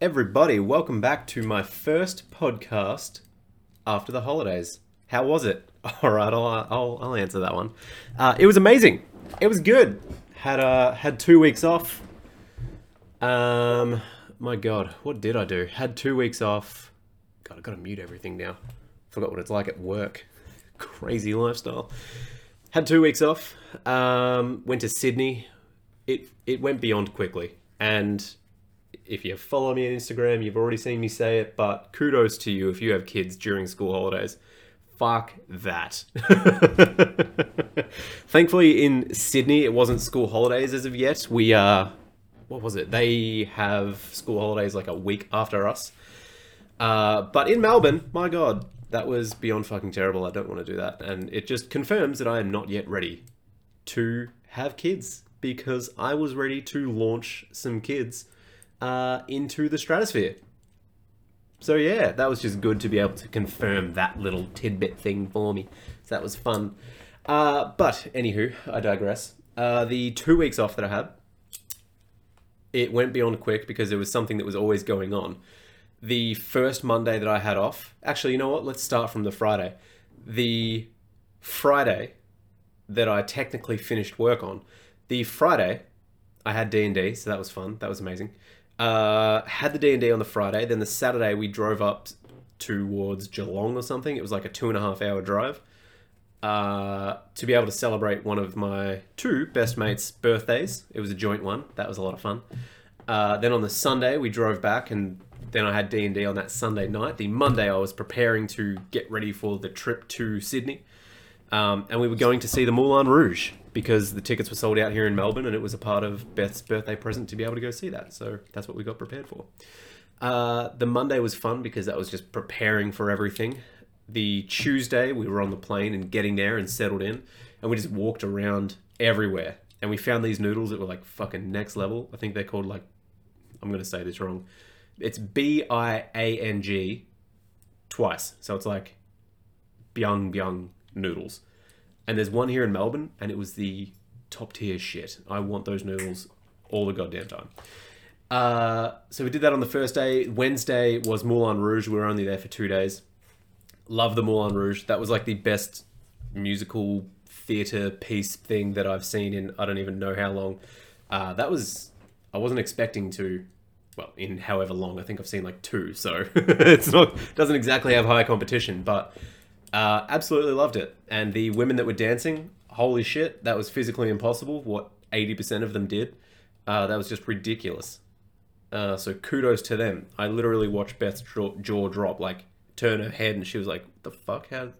everybody. Welcome back to my first podcast after the holidays. How was it? All right, I'll, I'll, I'll answer that one. Uh, it was amazing. It was good. Had uh, had two weeks off. Um, my God, what did I do? Had two weeks off. God, I've gotta mute everything now. Forgot what it's like at work. Crazy lifestyle. Had two weeks off. Um, went to Sydney. It it went beyond quickly, and if you follow me on Instagram, you've already seen me say it, but kudos to you if you have kids during school holidays. Fuck that. Thankfully, in Sydney, it wasn't school holidays as of yet. We, uh, what was it? They have school holidays like a week after us. Uh, but in Melbourne, my god, that was beyond fucking terrible. I don't want to do that. And it just confirms that I am not yet ready to have kids because I was ready to launch some kids uh, into the stratosphere. So yeah, that was just good to be able to confirm that little tidbit thing for me. So that was fun. Uh, but anywho, I digress. Uh, the two weeks off that I had, it went beyond quick because it was something that was always going on. The first Monday that I had off, actually, you know what? Let's start from the Friday. The Friday that I technically finished work on, the Friday I had D and D, so that was fun. That was amazing. Uh, had the D and D on the Friday. Then the Saturday we drove up towards Geelong or something. It was like a two and a half hour drive uh, to be able to celebrate one of my two best mates' birthdays. It was a joint one. That was a lot of fun. Uh, then on the Sunday we drove back, and then I had D and D on that Sunday night. The Monday I was preparing to get ready for the trip to Sydney. Um, and we were going to see the Moulin Rouge because the tickets were sold out here in Melbourne, and it was a part of Beth's birthday present to be able to go see that. So that's what we got prepared for. Uh, the Monday was fun because that was just preparing for everything. The Tuesday, we were on the plane and getting there and settled in, and we just walked around everywhere. And we found these noodles that were like fucking next level. I think they're called like, I'm going to say this wrong. It's B I A N G twice. So it's like Byung Byung noodles. And there's one here in Melbourne, and it was the top tier shit. I want those noodles all the goddamn time. Uh, so we did that on the first day. Wednesday was Moulin Rouge. We were only there for two days. Love the Moulin Rouge. That was like the best musical theatre piece thing that I've seen in I don't even know how long. Uh, that was I wasn't expecting to. Well, in however long, I think I've seen like two, so it's not doesn't exactly have high competition, but uh, absolutely loved it. And the women that were dancing, holy shit, that was physically impossible. What eighty percent of them did, uh, that was just ridiculous. Uh, so kudos to them. I literally watched Beth's jaw, jaw drop, like turn her head, and she was like, "The fuck? How,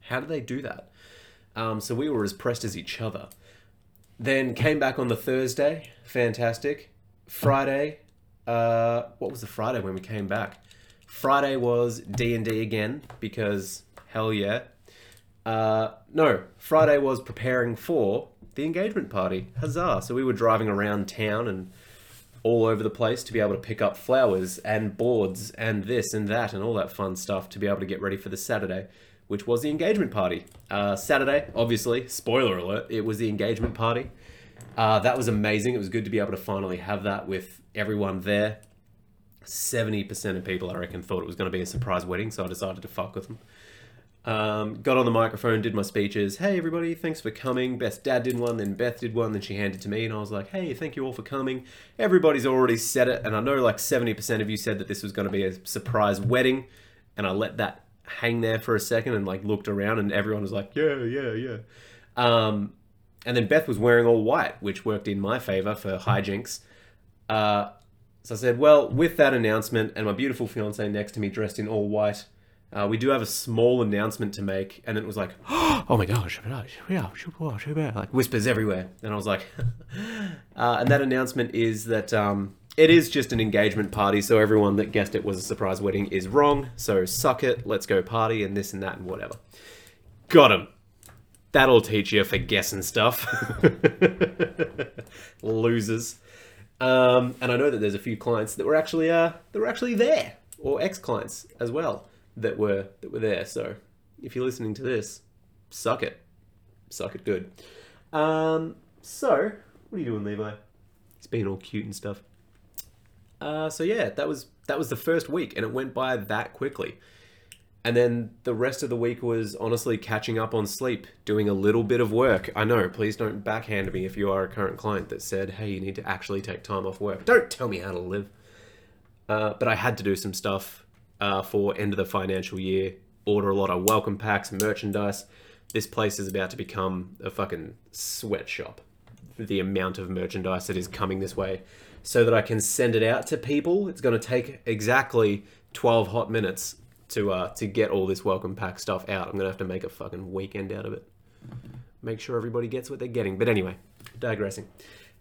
how did they do that?" Um, so we were as pressed as each other. Then came back on the Thursday, fantastic. Friday, uh, what was the Friday when we came back? Friday was D and D again because hell yeah. Uh, no, Friday was preparing for the engagement party. Huzzah! So we were driving around town and all over the place to be able to pick up flowers and boards and this and that and all that fun stuff to be able to get ready for the Saturday, which was the engagement party. Uh, Saturday, obviously, spoiler alert, it was the engagement party. Uh, that was amazing. It was good to be able to finally have that with everyone there. 70% of people, I reckon, thought it was going to be a surprise wedding, so I decided to fuck with them. Um, got on the microphone, did my speeches. Hey, everybody, thanks for coming. Beth's dad did one, then Beth did one, then she handed to me, and I was like, hey, thank you all for coming. Everybody's already said it, and I know like 70% of you said that this was going to be a surprise wedding, and I let that hang there for a second and like looked around, and everyone was like, yeah, yeah, yeah. Um, and then Beth was wearing all white, which worked in my favor for hijinks. Uh, so I said, well, with that announcement and my beautiful fiance next to me dressed in all white, uh, we do have a small announcement to make, and it was like, oh my gosh, like whispers everywhere, and I was like, uh, and that announcement is that um, it is just an engagement party, so everyone that guessed it was a surprise wedding is wrong. So suck it, let's go party, and this and that and whatever. Got him. That'll teach you for guessing stuff. Losers. Um, and I know that there's a few clients that were actually uh, that were actually there, or ex clients as well that were that were there. So if you're listening to this, suck it, suck it good. Um, so what are you doing, Levi? He's being all cute and stuff. Uh, so yeah, that was that was the first week, and it went by that quickly. And then the rest of the week was honestly catching up on sleep, doing a little bit of work. I know, please don't backhand me if you are a current client that said, hey, you need to actually take time off work. Don't tell me how to live. Uh, but I had to do some stuff uh, for end of the financial year, order a lot of welcome packs, merchandise. This place is about to become a fucking sweatshop. For the amount of merchandise that is coming this way, so that I can send it out to people. It's going to take exactly 12 hot minutes to uh, to get all this welcome pack stuff out. I'm gonna have to make a fucking weekend out of it. Make sure everybody gets what they're getting. But anyway, digressing.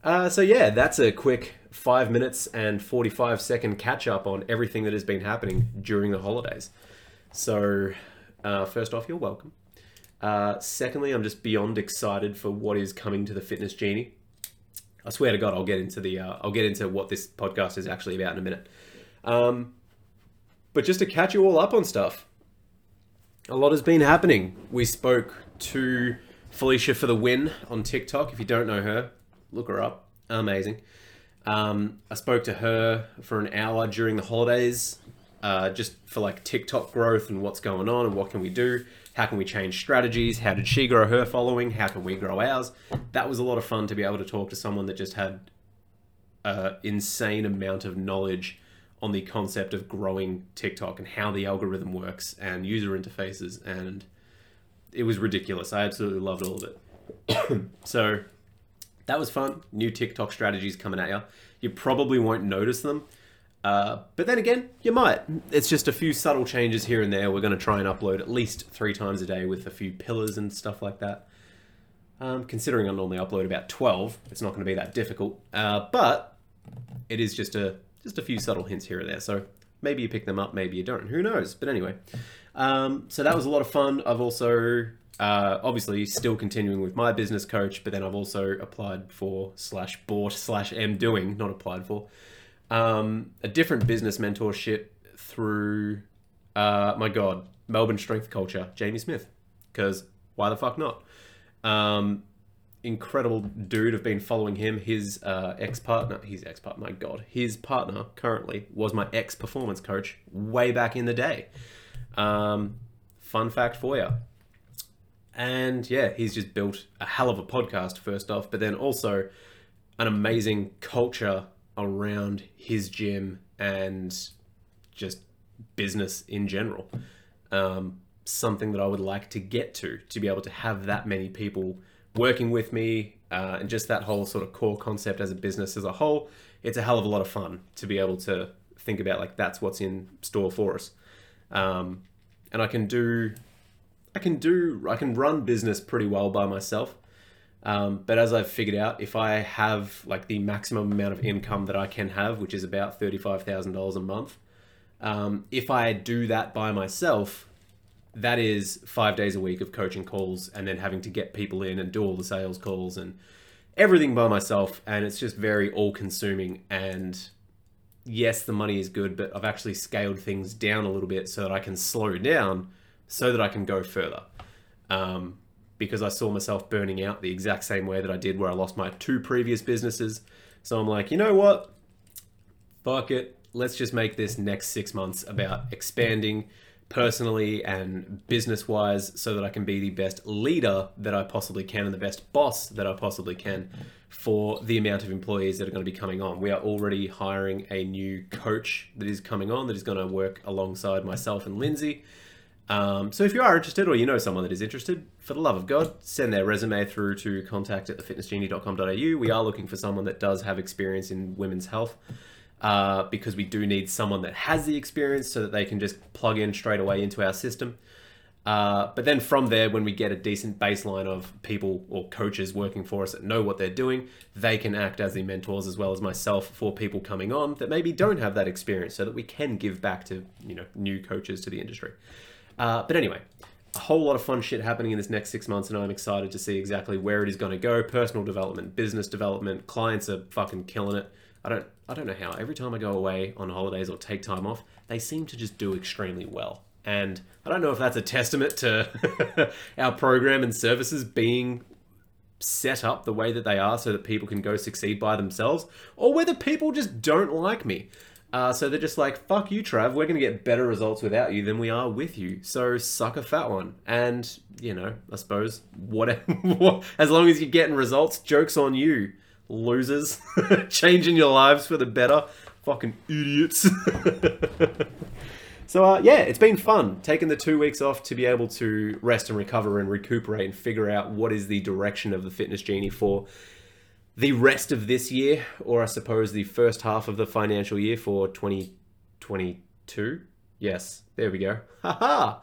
Uh, so yeah, that's a quick five minutes and 45 second catch up on everything that has been happening during the holidays. So uh, first off, you're welcome. Uh, secondly, I'm just beyond excited for what is coming to the Fitness Genie. I swear to God, I'll get into the uh, I'll get into what this podcast is actually about in a minute. Um, but just to catch you all up on stuff, a lot has been happening. We spoke to Felicia for the win on TikTok. If you don't know her, look her up. Amazing. Um, I spoke to her for an hour during the holidays, uh, just for like TikTok growth and what's going on and what can we do. How can we change strategies? How did she grow her following? How can we grow ours? That was a lot of fun to be able to talk to someone that just had an insane amount of knowledge on the concept of growing TikTok and how the algorithm works and user interfaces, and it was ridiculous. I absolutely loved all of it. so that was fun. New TikTok strategies coming at you. You probably won't notice them, uh, but then again, you might. It's just a few subtle changes here and there. We're going to try and upload at least three times a day with a few pillars and stuff like that. Um, considering I normally upload about 12, it's not going to be that difficult. Uh, but it is just a just a few subtle hints here or there. So maybe you pick them up, maybe you don't. Who knows? But anyway, um, so that was a lot of fun. I've also uh, obviously still continuing with my business coach, but then I've also applied for slash bought slash am doing, not applied for, um, a different business mentorship through, uh, my God, Melbourne Strength Culture, Jamie Smith. Because why the fuck not? Um, incredible dude. I've been following him. His uh, ex partner, his ex partner, my God, his partner currently was my ex performance coach way back in the day. Um, fun fact for you. And yeah, he's just built a hell of a podcast, first off, but then also an amazing culture around his gym and just business in general. Um, something that I would like to get to, to be able to have that many people working with me uh, and just that whole sort of core concept as a business as a whole, it's a hell of a lot of fun to be able to think about like that's what's in store for us. Um, and I can do, I can do, I can run business pretty well by myself. Um, but as I've figured out, if I have like the maximum amount of income that I can have, which is about thirty-five thousand dollars a month, um, if I do that by myself, that is five days a week of coaching calls and then having to get people in and do all the sales calls and everything by myself and it's just very all consuming and yes the money is good but i've actually scaled things down a little bit so that i can slow down so that i can go further. Um, because i saw myself burning out the exact same way that i did where i lost my two previous businesses. So i'm like you know what? Fuck it. Let's just make this next six months about expanding personally and business wise so that I can be the best leader that I possibly can and the best boss that I possibly can for the amount of employees that are going to be coming on. We are already hiring a new coach that is coming on that is going to work alongside myself and Lindsay. Um, so if you are interested or you know someone that is interested, for the love of God, send their resume through to contact at thefitnessgenie.com.au. We are looking for someone that does have experience in women's health uh, because we do need someone that has the experience so that they can just plug in straight away into our system. Uh, but then from there, when we get a decent baseline of people or coaches working for us that know what they're doing, they can act as the mentors as well as myself for people coming on that maybe don't have that experience, so that we can give back to you know new coaches to the industry. Uh, but anyway, a whole lot of fun shit happening in this next six months, and I'm excited to see exactly where it is going to go. Personal development, business development, clients are fucking killing it. I don't I don't know how. Every time I go away on holidays or take time off, they seem to just do extremely well. And I don't know if that's a testament to our program and services being set up the way that they are so that people can go succeed by themselves, or whether people just don't like me. Uh, so they're just like, fuck you, Trav, we're going to get better results without you than we are with you. So suck a fat one. And, you know, I suppose, whatever, as long as you're getting results, joke's on you, losers. Changing your lives for the better. Fucking idiots. So uh, yeah, it's been fun taking the two weeks off to be able to rest and recover and recuperate and figure out what is the direction of the Fitness Genie for the rest of this year, or I suppose the first half of the financial year for 2022. Yes, there we go. Haha.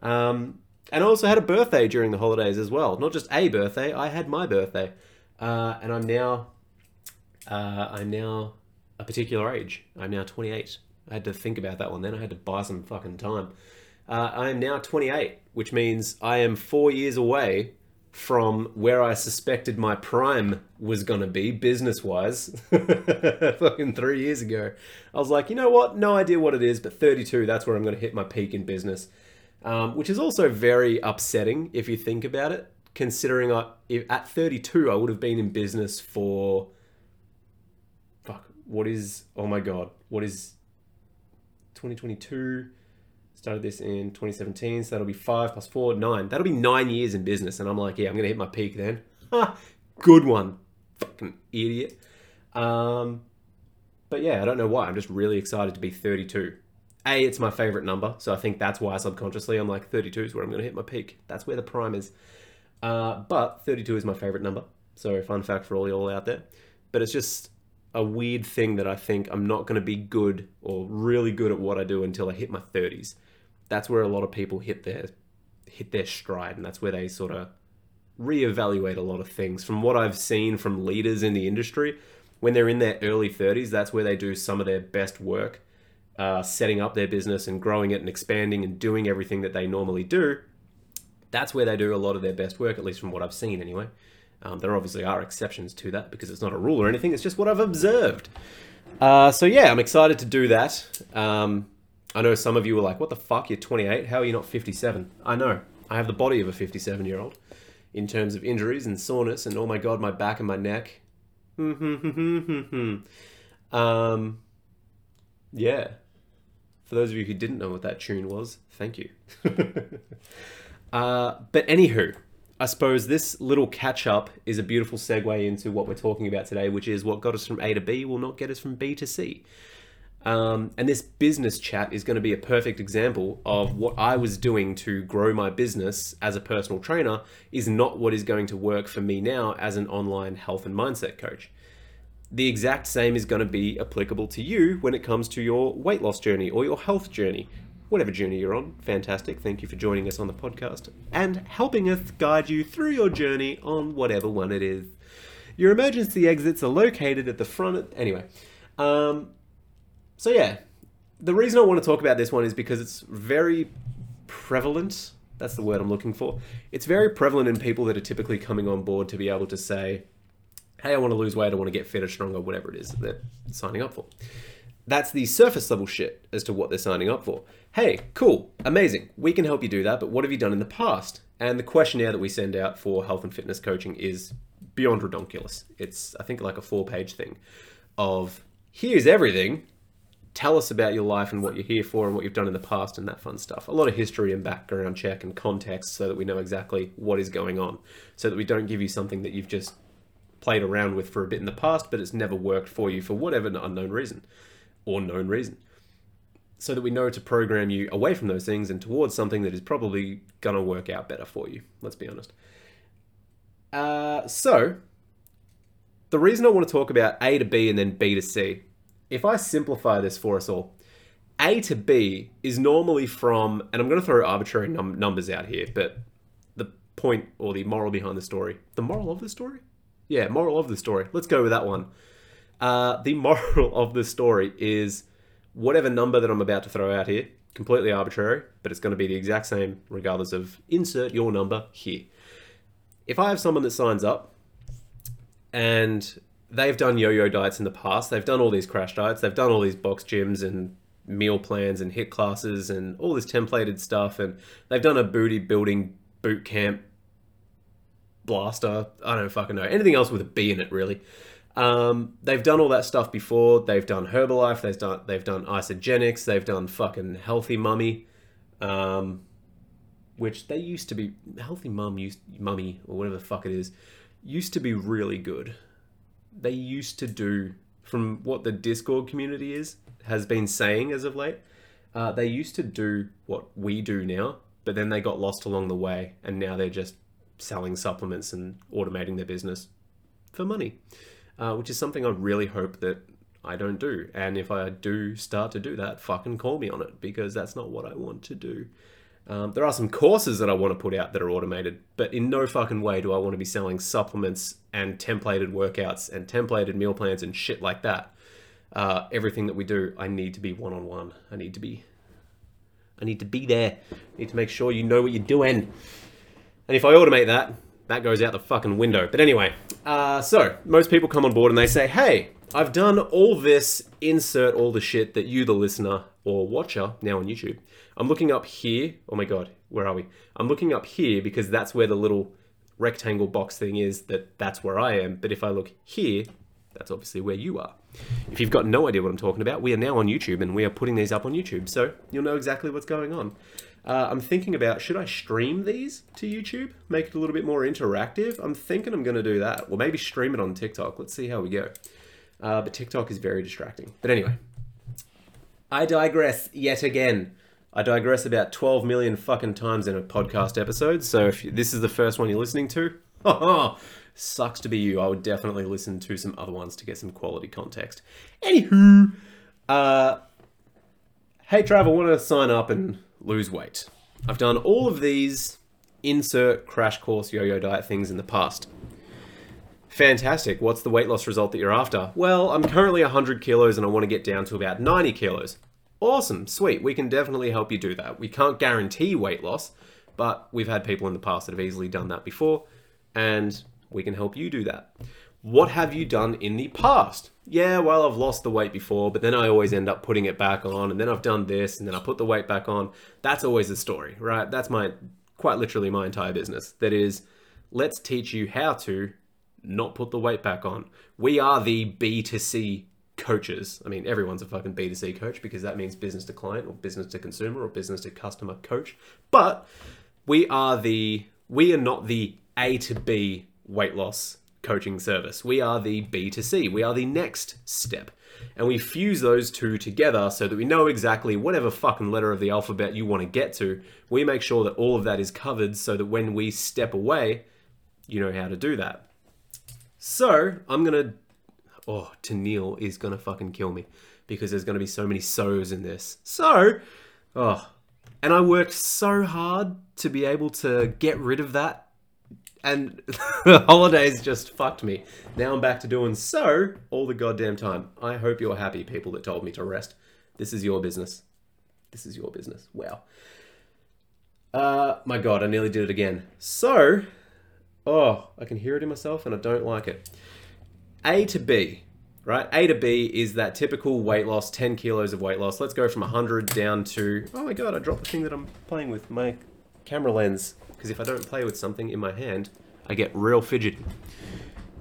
Um, and I also had a birthday during the holidays as well. Not just a birthday, I had my birthday, uh, and I'm now, uh, I'm now a particular age. I'm now 28. I had to think about that one then. I had to buy some fucking time. Uh, I am now 28, which means I am four years away from where I suspected my prime was going to be business wise. fucking three years ago. I was like, you know what? No idea what it is, but 32, that's where I'm going to hit my peak in business. Um, which is also very upsetting if you think about it, considering I, if, at 32, I would have been in business for. Fuck, what is. Oh my god, what is 2022. Started this in 2017, so that'll be five plus four, nine. That'll be nine years in business, and I'm like, yeah, I'm gonna hit my peak then. Good one, fucking idiot. Um, but yeah, I don't know why. I'm just really excited to be 32. A, it's my favorite number, so I think that's why subconsciously I'm like 32 is where I'm gonna hit my peak. That's where the prime is. Uh, but 32 is my favorite number. So fun fact for all y'all out there. But it's just a weird thing that I think I'm not going to be good or really good at what I do until I hit my 30s. That's where a lot of people hit their hit their stride and that's where they sort of reevaluate a lot of things. From what I've seen from leaders in the industry, when they're in their early 30s, that's where they do some of their best work, uh, setting up their business and growing it and expanding and doing everything that they normally do. That's where they do a lot of their best work, at least from what I've seen anyway. Um, there obviously are exceptions to that because it's not a rule or anything. It's just what I've observed. Uh, so yeah, I'm excited to do that. Um, I know some of you were like, "What the fuck? You're 28. How are you not 57?" I know. I have the body of a 57 year old in terms of injuries and soreness and oh my god, my back and my neck. um, yeah. For those of you who didn't know what that tune was, thank you. uh, but anywho, I suppose this little catch up is a beautiful segue into what we're talking about today, which is what got us from A to B will not get us from B to C. Um, and this business chat is going to be a perfect example of what I was doing to grow my business as a personal trainer is not what is going to work for me now as an online health and mindset coach. The exact same is going to be applicable to you when it comes to your weight loss journey or your health journey whatever journey you're on, fantastic. Thank you for joining us on the podcast and helping us guide you through your journey on whatever one it is. Your emergency exits are located at the front. Of, anyway, um, so yeah, the reason I want to talk about this one is because it's very prevalent. That's the word I'm looking for. It's very prevalent in people that are typically coming on board to be able to say, hey, I want to lose weight, I want to get fitter, stronger, whatever it is that they're signing up for. That's the surface level shit as to what they're signing up for. Hey, cool, amazing, we can help you do that, but what have you done in the past? And the questionnaire that we send out for health and fitness coaching is beyond redonkulous. It's, I think, like a four page thing of here's everything, tell us about your life and what you're here for and what you've done in the past and that fun stuff. A lot of history and background check and context so that we know exactly what is going on, so that we don't give you something that you've just played around with for a bit in the past, but it's never worked for you for whatever unknown reason or known reason. So that we know to program you away from those things and towards something that is probably going to work out better for you. Let's be honest. Uh, so, the reason I want to talk about A to B and then B to C, if I simplify this for us all, A to B is normally from, and I'm going to throw arbitrary num- numbers out here, but the point or the moral behind the story, the moral of the story? Yeah, moral of the story. Let's go with that one uh, the moral of the story is whatever number that I'm about to throw out here, completely arbitrary, but it's going to be the exact same regardless of insert your number here. If I have someone that signs up and they've done yo-yo diets in the past, they've done all these crash diets, they've done all these box gyms and meal plans and HIIT classes and all this templated stuff, and they've done a booty building boot camp Blaster. I don't fucking know. Anything else with a B in it, really. Um, they've done all that stuff before. They've done Herbalife. They've done they've done Isagenix. They've done fucking Healthy Mummy, um, which they used to be Healthy Mum used Mummy or whatever the fuck it is, used to be really good. They used to do from what the Discord community is has been saying as of late. Uh, they used to do what we do now, but then they got lost along the way, and now they're just selling supplements and automating their business for money uh, which is something I really hope that I don't do. And if I do start to do that, fucking call me on it because that's not what I want to do. Um, there are some courses that I want to put out that are automated, but in no fucking way do I want to be selling supplements and templated workouts and templated meal plans and shit like that. Uh, everything that we do, I need to be one on one. I need to be, I need to be there. I need to make sure you know what you're doing. And if I automate that, that goes out the fucking window. But anyway, uh, so most people come on board and they say, hey, I've done all this, insert all the shit that you, the listener or watcher, now on YouTube. I'm looking up here. Oh my God, where are we? I'm looking up here because that's where the little rectangle box thing is, that that's where I am. But if I look here, that's obviously where you are. If you've got no idea what I'm talking about, we are now on YouTube and we are putting these up on YouTube. So you'll know exactly what's going on. Uh, I'm thinking about should I stream these to YouTube, make it a little bit more interactive? I'm thinking I'm going to do that. Well, maybe stream it on TikTok. Let's see how we go. Uh, but TikTok is very distracting. But anyway, I digress yet again. I digress about 12 million fucking times in a podcast episode. So if this is the first one you're listening to, sucks to be you. I would definitely listen to some other ones to get some quality context. Anywho, uh, hey Trav, I want to sign up and lose weight. I've done all of these insert crash course yo-yo diet things in the past. Fantastic. What's the weight loss result that you're after? Well, I'm currently 100 kilos and I want to get down to about 90 kilos. Awesome, sweet. We can definitely help you do that. We can't guarantee weight loss, but we've had people in the past that have easily done that before, and we can help you do that. What have you done in the past? Yeah, well, I've lost the weight before, but then I always end up putting it back on, and then I've done this, and then I put the weight back on. That's always the story, right? That's my, quite literally, my entire business. That is, let's teach you how to not put the weight back on. We are the B2C coaches. I mean, everyone's a fucking B2C coach because that means business to client or business to consumer or business to customer coach. But we are the, we are not the A to B weight loss coaching service. We are the B2C. We are the next step. And we fuse those two together so that we know exactly whatever fucking letter of the alphabet you want to get to. We make sure that all of that is covered so that when we step away, you know how to do that. So I'm to. Oh, Tennille is to fucking kill me because there's to be so many so's in this. So, oh. And I worked so hard to be able to get rid of that and the holidays just fucked me. Now I'm back to doing so all the goddamn time. I hope you're happy, people that told me to rest. This is your business. This is your business. Wow. Uh, my god, I nearly did it again. So, oh, I can hear it in myself and I don't like it. A to B, right? A to B is that typical weight loss, 10 kilos of weight loss. Let's go from 100 down to, oh my god, I dropped the thing that I'm playing with, my camera lens because if I don't play with something in my hand, I get real fidgety.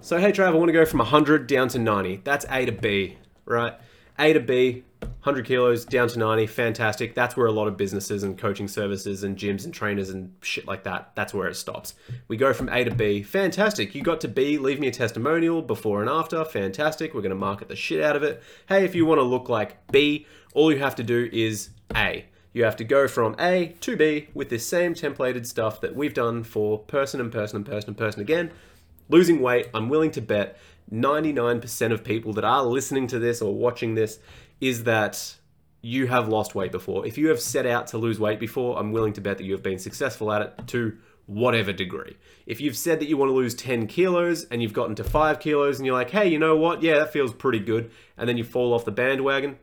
So, hey, Trav, I want to go from 100 down to 90. That's A to B, right? A to B, 100 kilos down to 90, fantastic. That's where a lot of businesses and coaching services and gyms and trainers and shit like that, that's where it stops. We go from A to B, fantastic. You got to B, leave me a testimonial before and after, fantastic. We're going to market the shit out of it. Hey, if you want to look like B, all you have to do is A. You have to go from A to B with this same templated stuff that we've done for person and person and person and person again. Losing weight, I'm willing to bet 99% of people that are listening to this or watching this is that you have lost weight before. If you have set out to lose weight before, I'm willing to bet that you have been successful at it to whatever degree. If you've said that you want to lose 10 kilos and you've gotten to 5 kilos and you're like, hey, you know what? Yeah, that feels pretty good. And then you fall off the bandwagon,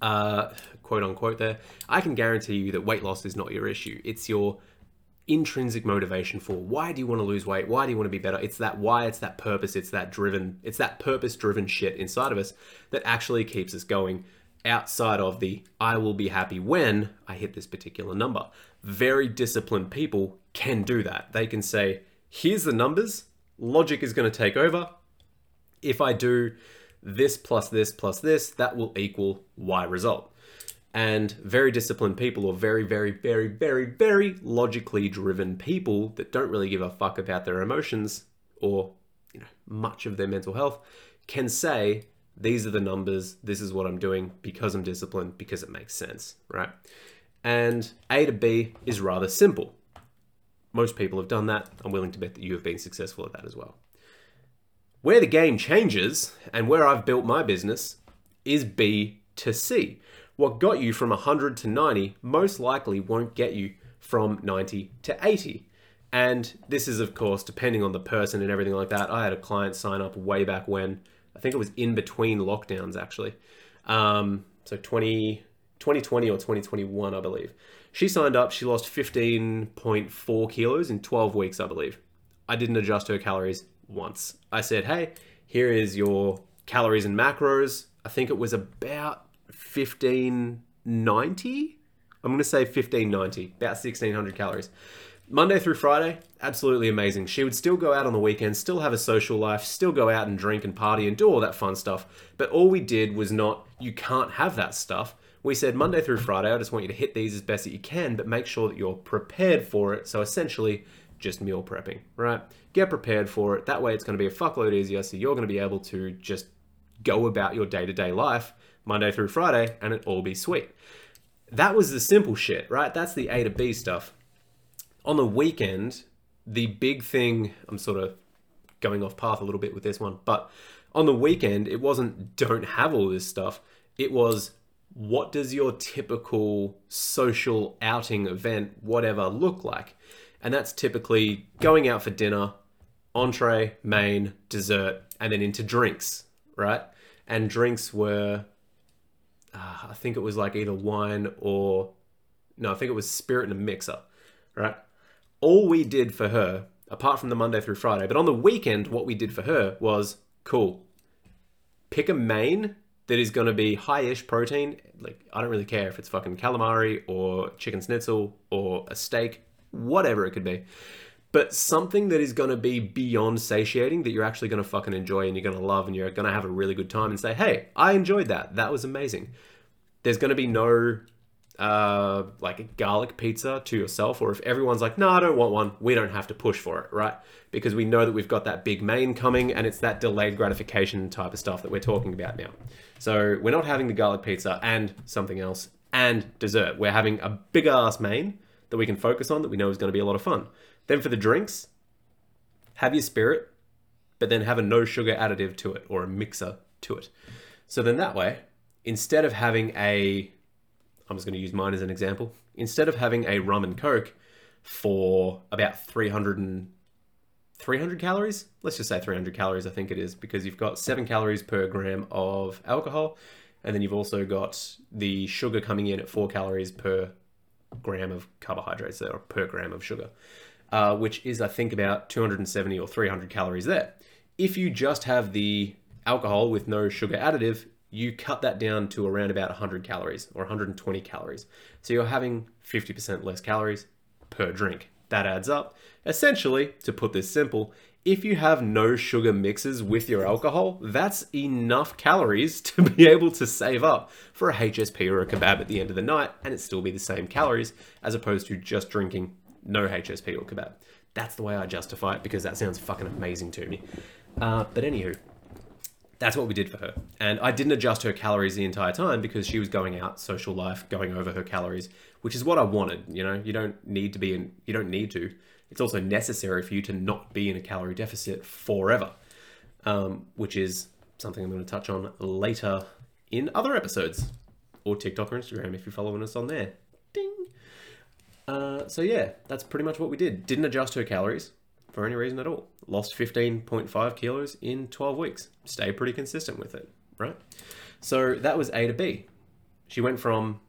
uh, quote unquote there, I can guarantee you that weight loss is not your issue. It's your intrinsic motivation for why do you want to lose weight? Why do you want to be better? It's that why, it's that purpose, it's that driven, it's that purpose driven shit inside of us that actually keeps us going outside of the I will be happy when I hit this particular number. Very disciplined people can do that. They can say, here's the numbers. Logic is going to take over. If I do this plus this plus this, that will equal Y result. And very disciplined people, or very, very, very, very, very logically driven people that don't really give a fuck about their emotions or you know much of their mental health, can say these are the numbers. This is what I'm doing because I'm disciplined because it makes sense, right? And A to B is rather simple. Most people have done that. I'm willing to bet that you have been successful at that as well. Where the game changes and where I've built my business is B to C. What got you from 100 to 90 most likely won't get you from 90 to 80. And this is, of course, depending on the person and everything like that. I had a client sign up way back when, I think it was in between lockdowns actually. Um, so 20, 2020 or 2021, I believe. She signed up, she lost 15.4 kilos in 12 weeks, I believe. I didn't adjust her calories once. I said, hey, here is your calories and macros. I think it was about 1590. I'm going to say 1590, about 1600 calories. Monday through Friday, absolutely amazing. She would still go out on the weekends, still have a social life, still go out and drink and party and do all that fun stuff. But all we did was not, you can't have that stuff. We said Monday through Friday, I just want you to hit these as best that you can, but make sure that you're prepared for it. So essentially, just meal prepping, right? Get prepared for it. That way, it's going to be a fuckload easier. So you're going to be able to just go about your day to day life Monday through Friday and it all be sweet. That was the simple shit, right? That's the A to B stuff. On the weekend, the big thing, I'm sort of going off path a little bit with this one, but on the weekend, it wasn't don't have all this stuff. It was what does your typical social outing event, whatever, look like? And that's typically going out for dinner, entree, main, dessert, and then into drinks, right? And drinks were, uh, I think it was like either wine or, no, I think it was spirit and a mixer, right? All we did for her, apart from the Monday through Friday, but on the weekend, what we did for her was cool. Pick a main that is going to be high-ish protein. Like I don't really care if it's fucking calamari or chicken schnitzel or a steak, whatever it could be. But something that is going to be beyond satiating that you're actually going to fucking enjoy and you're going to love and you're going to have a really good time and say, "Hey, I enjoyed that. That was amazing." There's going to be no uh, like a garlic pizza to yourself, or if everyone's like, no, I don't want one, we don't have to push for it, right? Because we know that we've got that big main coming and it's that delayed gratification type of stuff that we're talking about now. So we're not having the garlic pizza and something else and dessert. We're having a big ass main that we can focus on that we know is going to be a lot of fun. Then for the drinks, have your spirit, but then have a no sugar additive to it or a mixer to it. So then that way, instead of having a, I'm just going to use mine as an example, instead of having a rum and coke for about 300 and 300 calories. Let's just say 300 calories, I think it is, because you've got seven calories per gram of alcohol, and then you've also got the sugar coming in at four calories per gram of carbohydrates, or per gram of sugar, uh, which is, I think, about 270 or 300 calories there. If you just have the alcohol with no sugar additive, you cut that down to around about 100 calories or 120 calories. So you're having 50% less calories per drink. That adds up. Essentially, to put this simple, if you have no sugar mixes with your alcohol, that's enough calories to be able to save up for a HSP or a kebab at the end of the night, and it still be the same calories as opposed to just drinking no HSP or kebab. That's the way I justify it because that sounds fucking amazing to me. Uh, but anywho, that's what we did for her. And I didn't adjust her calories the entire time because she was going out, social life, going over her calories, which is what I wanted. You know, you don't need to be in, you don't need to it's also necessary for you to not be in a calorie deficit forever, um, which is something I'm going to touch on later in other episodes or TikTok or Instagram if you're following us on there. Ding. Uh, so yeah, that's pretty much what we did. Didn't adjust her calories for any reason at all. Lost 15.5 kilos in 12 weeks. Stayed pretty consistent with it, right? So that was A to B. She went from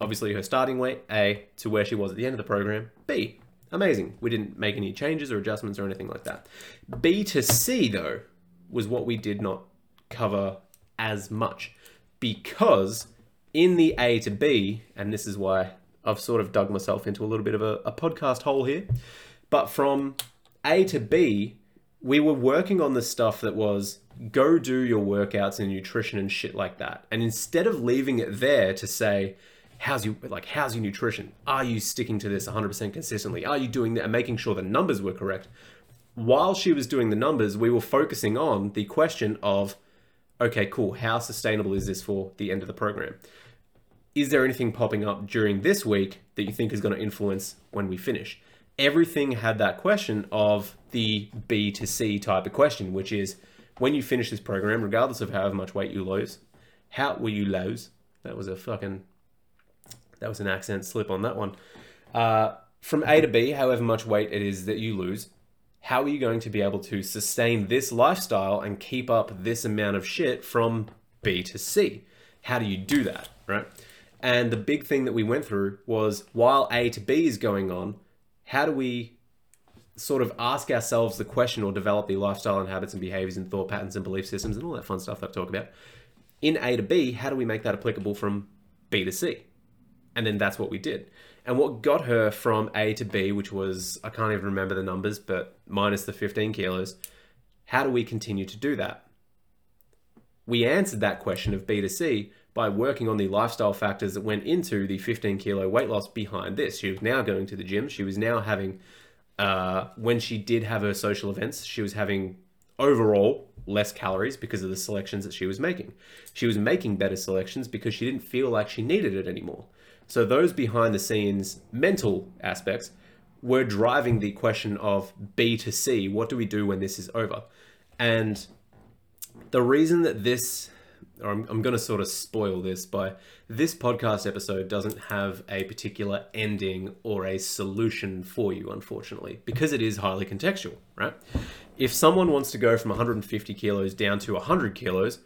obviously her starting weight A to where she was at the end of the program B. Amazing. We didn't make any changes or adjustments or anything like that. B to C, though, was what we did not cover as much because in the A to B, and this is why I've sort of dug myself into a little bit of a, a podcast hole here, but from A to B, we were working on the stuff that was go do your workouts and nutrition and shit like that. And instead of leaving it there to say, how's you like how's your nutrition? Are you sticking to this 100% consistently? Are you doing that and making sure the numbers were correct? While she was doing the numbers, we were focusing on the question of okay, cool, how sustainable is this for the end of the program? Is there anything popping up during this week that you think is going to influence when we finish? Everything had that question of the B to C type of question, which is when you finish this program, regardless of however much weight you lose, how will you lose? That was a fucking, that was an accent slip on that one. Uh, from A to B, however much weight it is that you lose, how are you going to be able to sustain this lifestyle and keep up this amount of shit from B to C? How do you do that, right? And the big thing that we went through was while A to B is going on, how do we sort of ask ourselves the question or develop the lifestyle and habits and behaviors and thought patterns and belief systems and all that fun stuff that I talk about. In A to B, how do we make that applicable from B to C? And then that's what we did. And what got her from A to B, which was, I can't even remember the numbers, but minus the 15 kilos, how do we continue to do that? We answered that question of B to C by working on the lifestyle factors that went into the 15 kilo weight loss behind this. She was now going to the gym. She was now having uh, when she did have her social events, she was having overall less calories because of the selections that she was making. She was making better selections because she didn't feel like she needed it anymore. So those behind the scenes mental aspects were driving the question of B to C. What do we do when this is over? And the reason that this or I'm, I'm going to sort of spoil this by this podcast episode doesn't have a particular ending or a solution for you, unfortunately, because it is highly contextual, right? If someone wants to go from 150 kilos down to 100 kilos,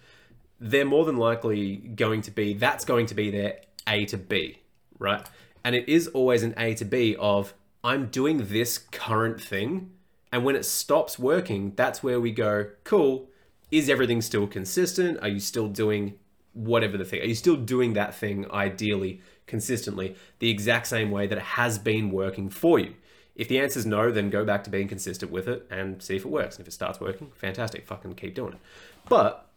they're more than likely going to be, that's going to be their A to B, right? And it is always an A to B of, I'm doing this current thing. And when it stops working, that's where we go, cool is everything still consistent? Are you still doing whatever the thing? Are you still doing that thing ideally consistently the exact same way that it has been working for you? If the answer is no, then go back to being consistent with it and see if it works. And if it starts working, fantastic, fucking keep doing it. But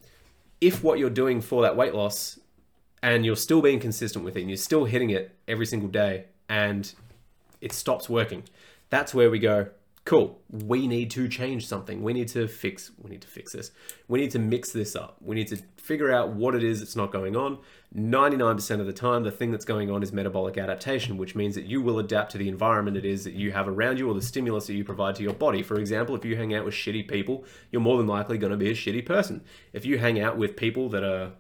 if what you're doing for that weight loss and you're still being consistent with it and you're still hitting it every single day and it stops working, that's where we go, cool. We need to change something. We need to fix we need to fix this. We need to mix this up. We need to figure out what it is that's not going on. 99% of the time the thing that's going on is metabolic adaptation which means that you will adapt to the environment it is that you have around you or the stimulus that you provide to your body. For example if you hang out with shitty people you're more than likely going to be a shitty person. If you hang out with people that are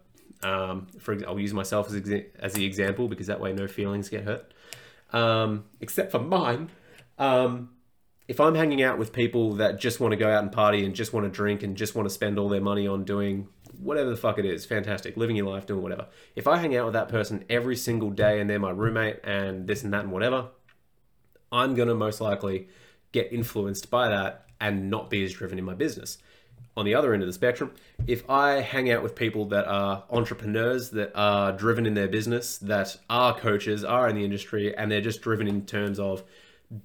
um, for example I'll use myself as, exa- as the example because that way no feelings get hurt. Um, except for mine um, if I'm hanging out with people that just want to go out and party and just want to drink and just want to spend all their money on doing whatever the fuck it is, fantastic, living your life, doing whatever. If I hang out with that person every single day and they're my roommate and this and that and whatever, I'm going to most likely get influenced by that and not be as driven in my business. On the other end of the spectrum, if I hang out with people that are entrepreneurs, that are driven in their business, that are coaches, are in the industry, and they're just driven in terms of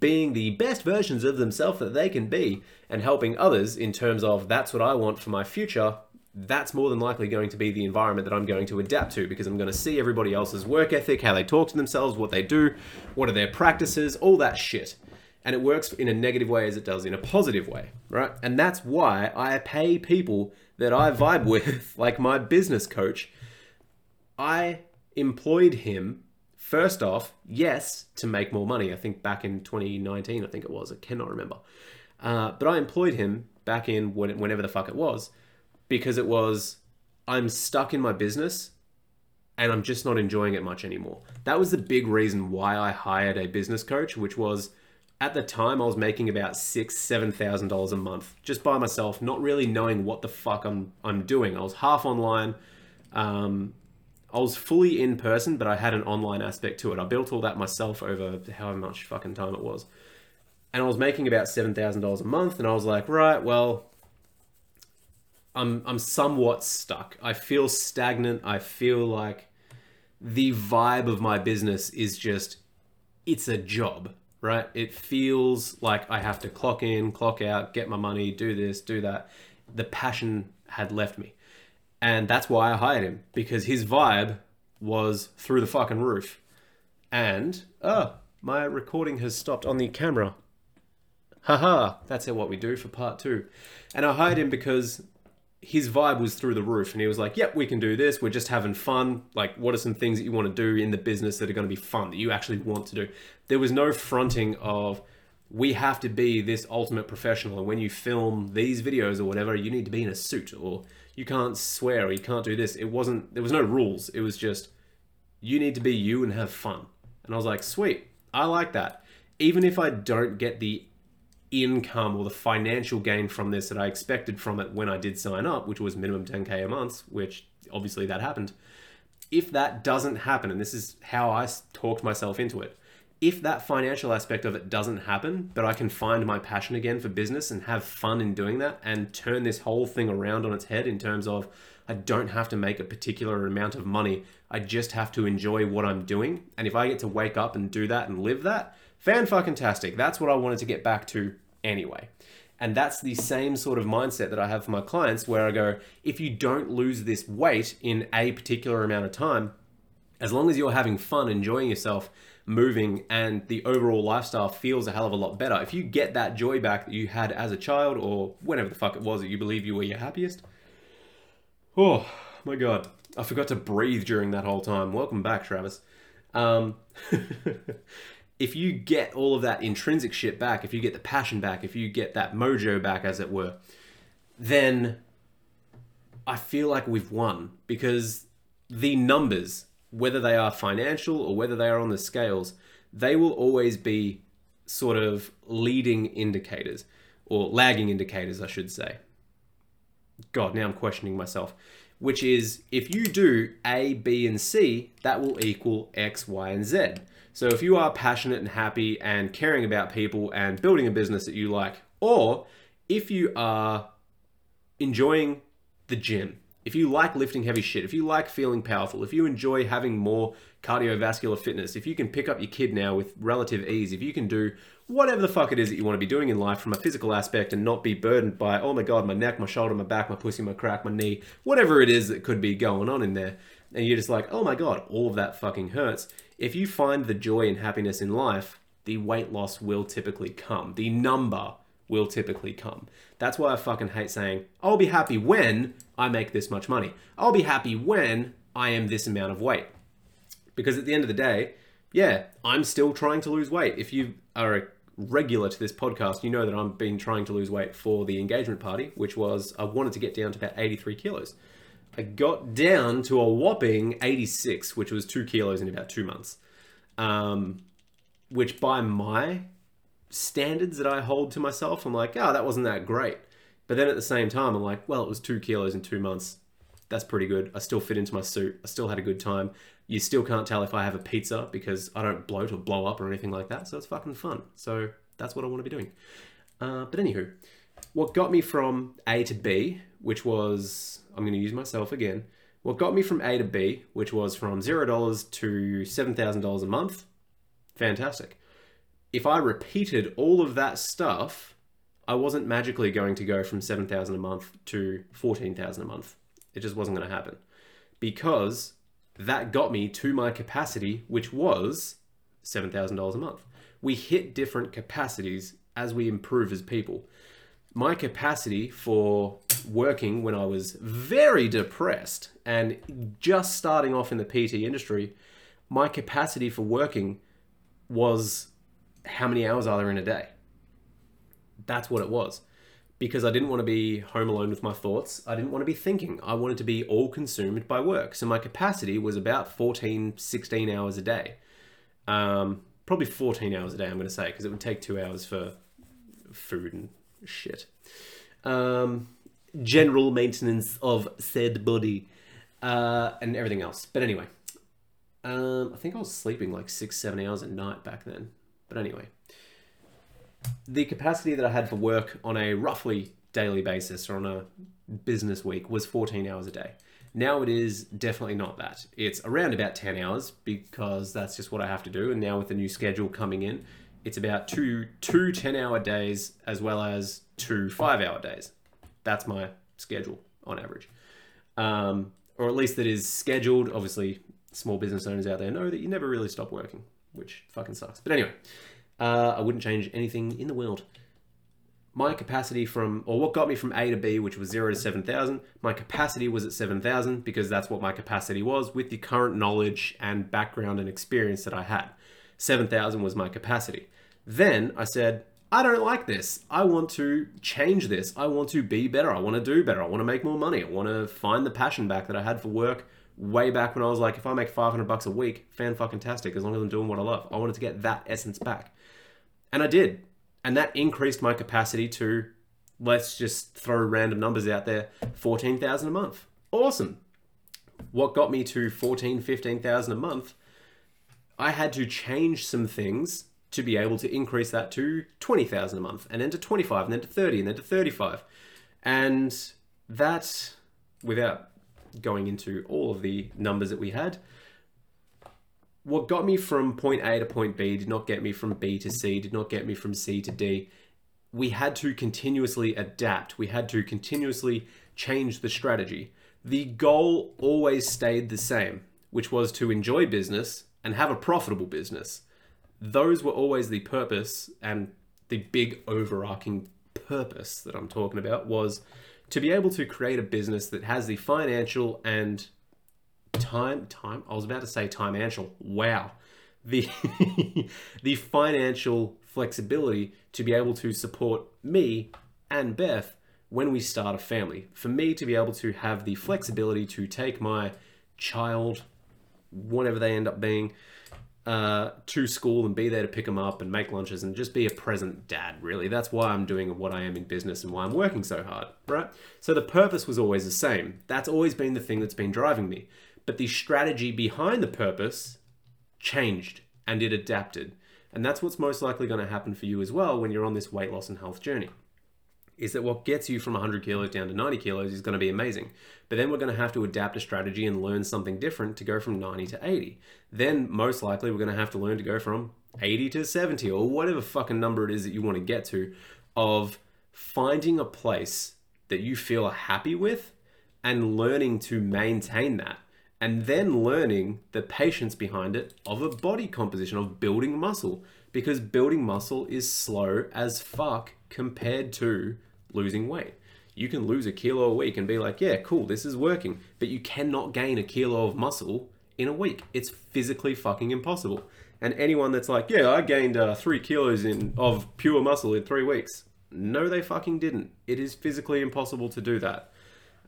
being the best versions of themselves that they can be and helping others in terms of that's what I want for my future, that's more than likely going to be the environment that I'm going to adapt to because I'm going to see everybody else's work ethic, how they talk to themselves, what they do, what are their practices, all that shit. And it works in a negative way as it does in a positive way, right? And that's why I pay people that I vibe with, like my business coach. I employed him First off, yes, to make more money. I think back in 2019, I think it was. I cannot remember. Uh, but I employed him back in when, whenever the fuck it was because it was I'm stuck in my business and I'm just not enjoying it much anymore. That was the big reason why I hired a business coach, which was at the time I was making about six, seven thousand dollars a month just by myself, not really knowing what the fuck I'm I'm doing. I was half online. Um, I was fully in person, but I had an online aspect to it. I built all that myself over however much fucking time it was. And I was making about $7,000 a month, and I was like, right, well, I'm, I'm somewhat stuck. I feel stagnant. I feel like the vibe of my business is just, it's a job, right? It feels like I have to clock in, clock out, get my money, do this, do that. The passion had left me. And that's why I hired him because his vibe was through the fucking roof. And, oh, my recording has stopped on the camera. Haha, that's what we do for part two. And I hired him because his vibe was through the roof and he was like, Yep, we can do this. We're just having fun. Like, what are some things that you want to do in the business that are going to be fun that you actually want to do? There was no fronting of, we have to be this ultimate professional. And when you film these videos or whatever, you need to be in a suit or you can't swear or you can't do this. It wasn't, there was no rules. It was just, you need to be you and have fun. And I was like, sweet, I like that. Even if I don't get the income or the financial gain from this that I expected from it when I did sign up, which was minimum 10k a month, which obviously that happened. If that doesn't happen, and this is how I talked myself into it, if that financial aspect of it doesn't happen, but I can find my passion again for business and have fun in doing that and turn this whole thing around on its head in terms of I don't have to make a particular amount of money. I just have to enjoy what I'm doing. And if I get to wake up and do that and live that, fan fucking tastic. That's what I wanted to get back to anyway. And that's the same sort of mindset that I have for my clients where I go, if you don't lose this weight in a particular amount of time, as long as you're having fun, enjoying yourself, moving, and the overall lifestyle feels a hell of a lot better, if you get that joy back that you had as a child or whenever the fuck it was that you believe you were your happiest, oh my god, I forgot to breathe during that whole time. Welcome back, Travis. Um, if you get all of that intrinsic shit back, if you get the passion back, if you get that mojo back, as it were, then I feel like we've won because the numbers, whether they are financial or whether they are on the scales, they will always be sort of leading indicators or lagging indicators, I should say. God, now I'm questioning myself. Which is if you do A, B, and C, that will equal X, Y, and Z. So if you are passionate and happy and caring about people and building a business that you like, or if you are enjoying the gym, if you like lifting heavy shit, if you like feeling powerful, if you enjoy having more cardiovascular fitness, if you can pick up your kid now with relative ease, if you can do whatever the fuck it is that you want to be doing in life from a physical aspect and not be burdened by, oh my god, my neck, my shoulder, my back, my pussy, my crack, my knee, whatever it is that could be going on in there, and you're just like, oh my god, all of that fucking hurts if you find the joy and happiness in life, the weight loss will typically come. The number will typically come. That's why I fucking hate saying, I'll be happy when I make this much money. I'll be happy when I am this amount of weight. Because at the end of the day, yeah, I'm still trying to lose weight. If you are a regular to this podcast, you know that I've been trying to lose weight for the engagement party, which was I wanted to get down to about 83 kilos. I got down to a whopping 86, which was two kilos in about two months. Um, which by my standards that I hold to myself, I'm like, oh, that wasn't that great. But then at the same time, I'm like, well, it was two kilos in two months. That's pretty good. I still fit into my suit. I still had a good time. You still can't tell if I have a pizza because I don't bloat or blow up or anything like that. So it's fucking fun. So that's what I want to be doing. Uh, but anywho, what got me from A to B, which was I'm going to use myself again. What got me from A to B, which was from $0 to $7,000 a month, fantastic. If I repeated all of that stuff, I wasn't magically going to go from 7,000 a month to 14,000 a month. It just wasn't going to happen. Because that got me to my capacity, which was $7,000 a month. We hit different capacities as we improve as people. My capacity for working when I was very depressed and just starting off in the PT industry, my capacity for working was how many hours are there in a day? That's what it was. Because I didn't want to be home alone with my thoughts. I didn't want to be thinking. I wanted to be all consumed by work. So my capacity was about 14, 16 hours a day. Um, probably 14 hours a day, I'm going to say, because it would take two hours for food and shit. Um, general maintenance of said body uh, and everything else. But anyway, um, I think I was sleeping like six, seven hours a night back then. But anyway, the capacity that I had for work on a roughly daily basis or on a business week was 14 hours a day. Now it is definitely not that. It's around about 10 hours because that's just what I have to do. And now with the new schedule coming in, it's about two two 10 hour days as well as two five hour days. That's my schedule on average. Um, or at least that is scheduled. Obviously, small business owners out there know that you never really stop working, which fucking sucks. But anyway, uh, I wouldn't change anything in the world. My capacity from, or what got me from A to B, which was zero to 7,000, my capacity was at 7,000 because that's what my capacity was with the current knowledge and background and experience that I had. 7,000 was my capacity. Then I said, I don't like this. I want to change this. I want to be better. I want to do better. I want to make more money. I want to find the passion back that I had for work way back when I was like, if I make 500 bucks a week, fan fucking tastic, as long as I'm doing what I love. I wanted to get that essence back. And I did. And that increased my capacity to, let's just throw random numbers out there, 14,000 a month. Awesome. What got me to 14, 15,000 a month? I had to change some things to be able to increase that to 20,000 a month and then to 25 and then to 30 and then to 35. And that, without going into all of the numbers that we had, what got me from point A to point B did not get me from B to C, did not get me from C to D. We had to continuously adapt. We had to continuously change the strategy. The goal always stayed the same, which was to enjoy business and have a profitable business. Those were always the purpose and the big overarching purpose that I'm talking about was to be able to create a business that has the financial and time time I was about to say financial. Wow. The the financial flexibility to be able to support me and Beth when we start a family. For me to be able to have the flexibility to take my child whatever they end up being uh, to school and be there to pick them up and make lunches and just be a present dad, really. That's why I'm doing what I am in business and why I'm working so hard, right? So the purpose was always the same. That's always been the thing that's been driving me. But the strategy behind the purpose changed and it adapted. And that's what's most likely going to happen for you as well when you're on this weight loss and health journey is that what gets you from 100 kilos down to 90 kilos is going to be amazing. But then we're going to have to adapt a strategy and learn something different to go from 90 to 80. Then, most likely, we're going to have to learn to go from 80 to 70 or whatever fucking number it is that you want to get to of finding a place that you feel happy with and learning to maintain that. And then learning the patience behind it of a body composition, of building muscle. Because building muscle is slow as fuck compared to losing weight. You can lose a kilo a week and be like, yeah, cool, this is working. But you cannot gain a kilo of muscle in a week. It's physically fucking impossible. And anyone that's like, yeah, I gained uh, three kilos in of pure muscle in three weeks. No, they fucking didn't. It is physically impossible to do that.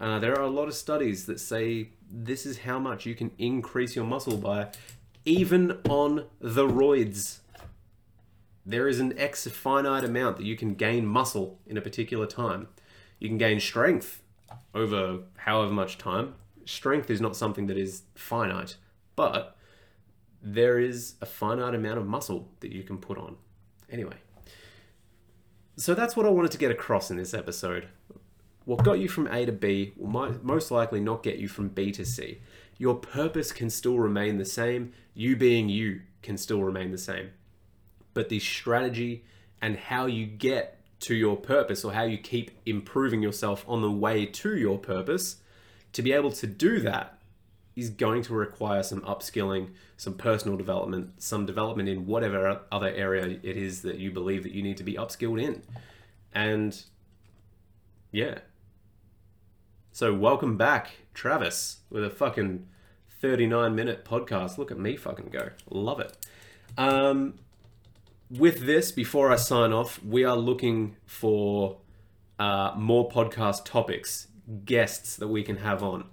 Uh, there are a lot of studies that say this is how much you can increase your muscle by, even on the roids there is an X finite amount that you can gain muscle in a particular time. You can gain strength over however much time. Strength is not something that is finite, but there is a finite amount of muscle that you can put on. Anyway, so that's what I wanted to get across in this episode. What got you from A to B will most likely not get you from B to C. Your purpose can still remain the same, you being you can still remain the same but the strategy and how you get to your purpose or how you keep improving yourself on the way to your purpose, to be able to do that is going to require some upskilling, some personal development, some development in whatever other area it is that you believe that you need to be upskilled in. And yeah. So welcome back, Travis, with a fucking 39 minute podcast. Look at me fucking go. Love it. Um, with this, before I sign off, we are looking for uh, more podcast topics, guests that we can have on,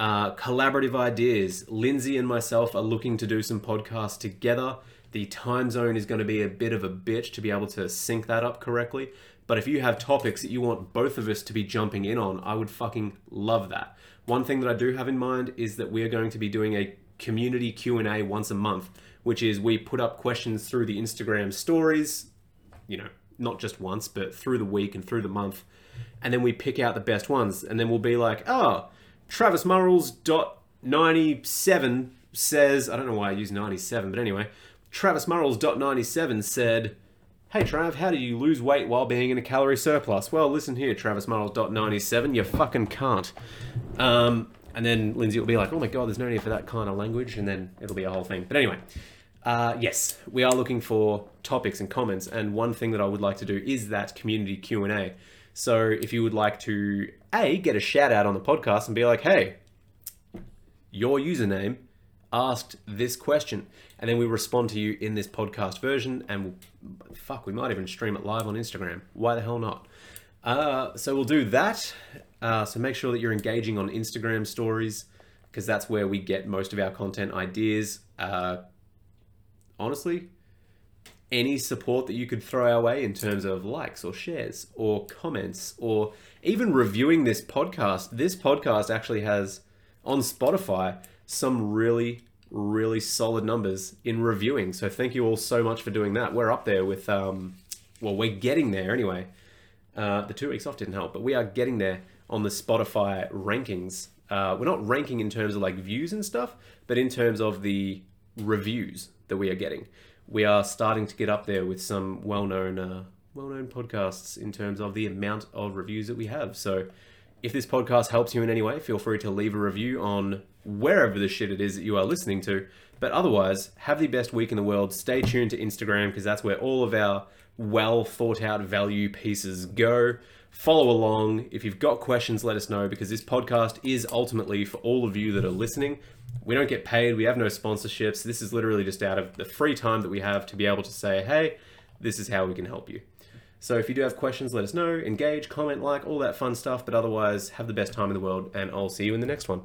uh, collaborative ideas. Lindsay and myself are looking to do some podcasts together. The time zone is going to be a bit of a bitch to be able to sync that up correctly. But if you have topics that you want both of us to be jumping in on, I would fucking love that. One thing that I do have in mind is that we are going to be doing a community Q&A once a month which is we put up questions through the Instagram stories, you know, not just once, but through the week and through the month. And then we pick out the best ones. And then we'll be like, oh, Travis Murrells dot 97 says, I don't know why I use 97, but anyway, Travis Murrells dot 97 said, Hey Trav, how do you lose weight while being in a calorie surplus? Well, listen here, TravisMarnold.97, you fucking can't. Um, and then Lindsay will be like, oh my god, there's no need for that kind of language, and then it'll be a whole thing. But anyway, uh, yes, we are looking for topics and comments, and one thing that I would like to do is that community Q&A. So if you would like to, A, get a shout out on the podcast and be like, hey, your username asked this question and then we respond to you in this podcast version and fuck we might even stream it live on instagram. Why the hell not? Uh, so we'll do that. Uh, so make sure that you're engaging on instagram stories because that's where we get most of our content ideas. Uh, honestly any support that you could throw our way in terms of likes or shares or comments or even reviewing this podcast this podcast actually has on spotify some really, really solid numbers in reviewing. So thank you all so much for doing that. We're up there with, um, well, we're getting there anyway. Uh, the two weeks off didn't help, but we are getting there on the Spotify rankings. Uh, we're not ranking in terms of like views and stuff, but in terms of the reviews that we are getting. We are starting to get up there with some well-known, uh, well-known podcasts in terms of the amount of reviews that we have. So, if this podcast helps you in any way, feel free to leave a review on wherever the shit it is that you are listening to. But otherwise, have the best week in the world. Stay tuned to Instagram because that's where all of our well thought out value pieces go. Follow along. If you've got questions, let us know because this podcast is ultimately for all of you that are listening. We don't get paid, we have no sponsorships. This is literally just out of the free time that we have to be able to say, hey, this is how we can help you. So if you do have questions, let us know, engage, comment, like, all that fun stuff. But otherwise, have the best time in the world, and I'll see you in the next one.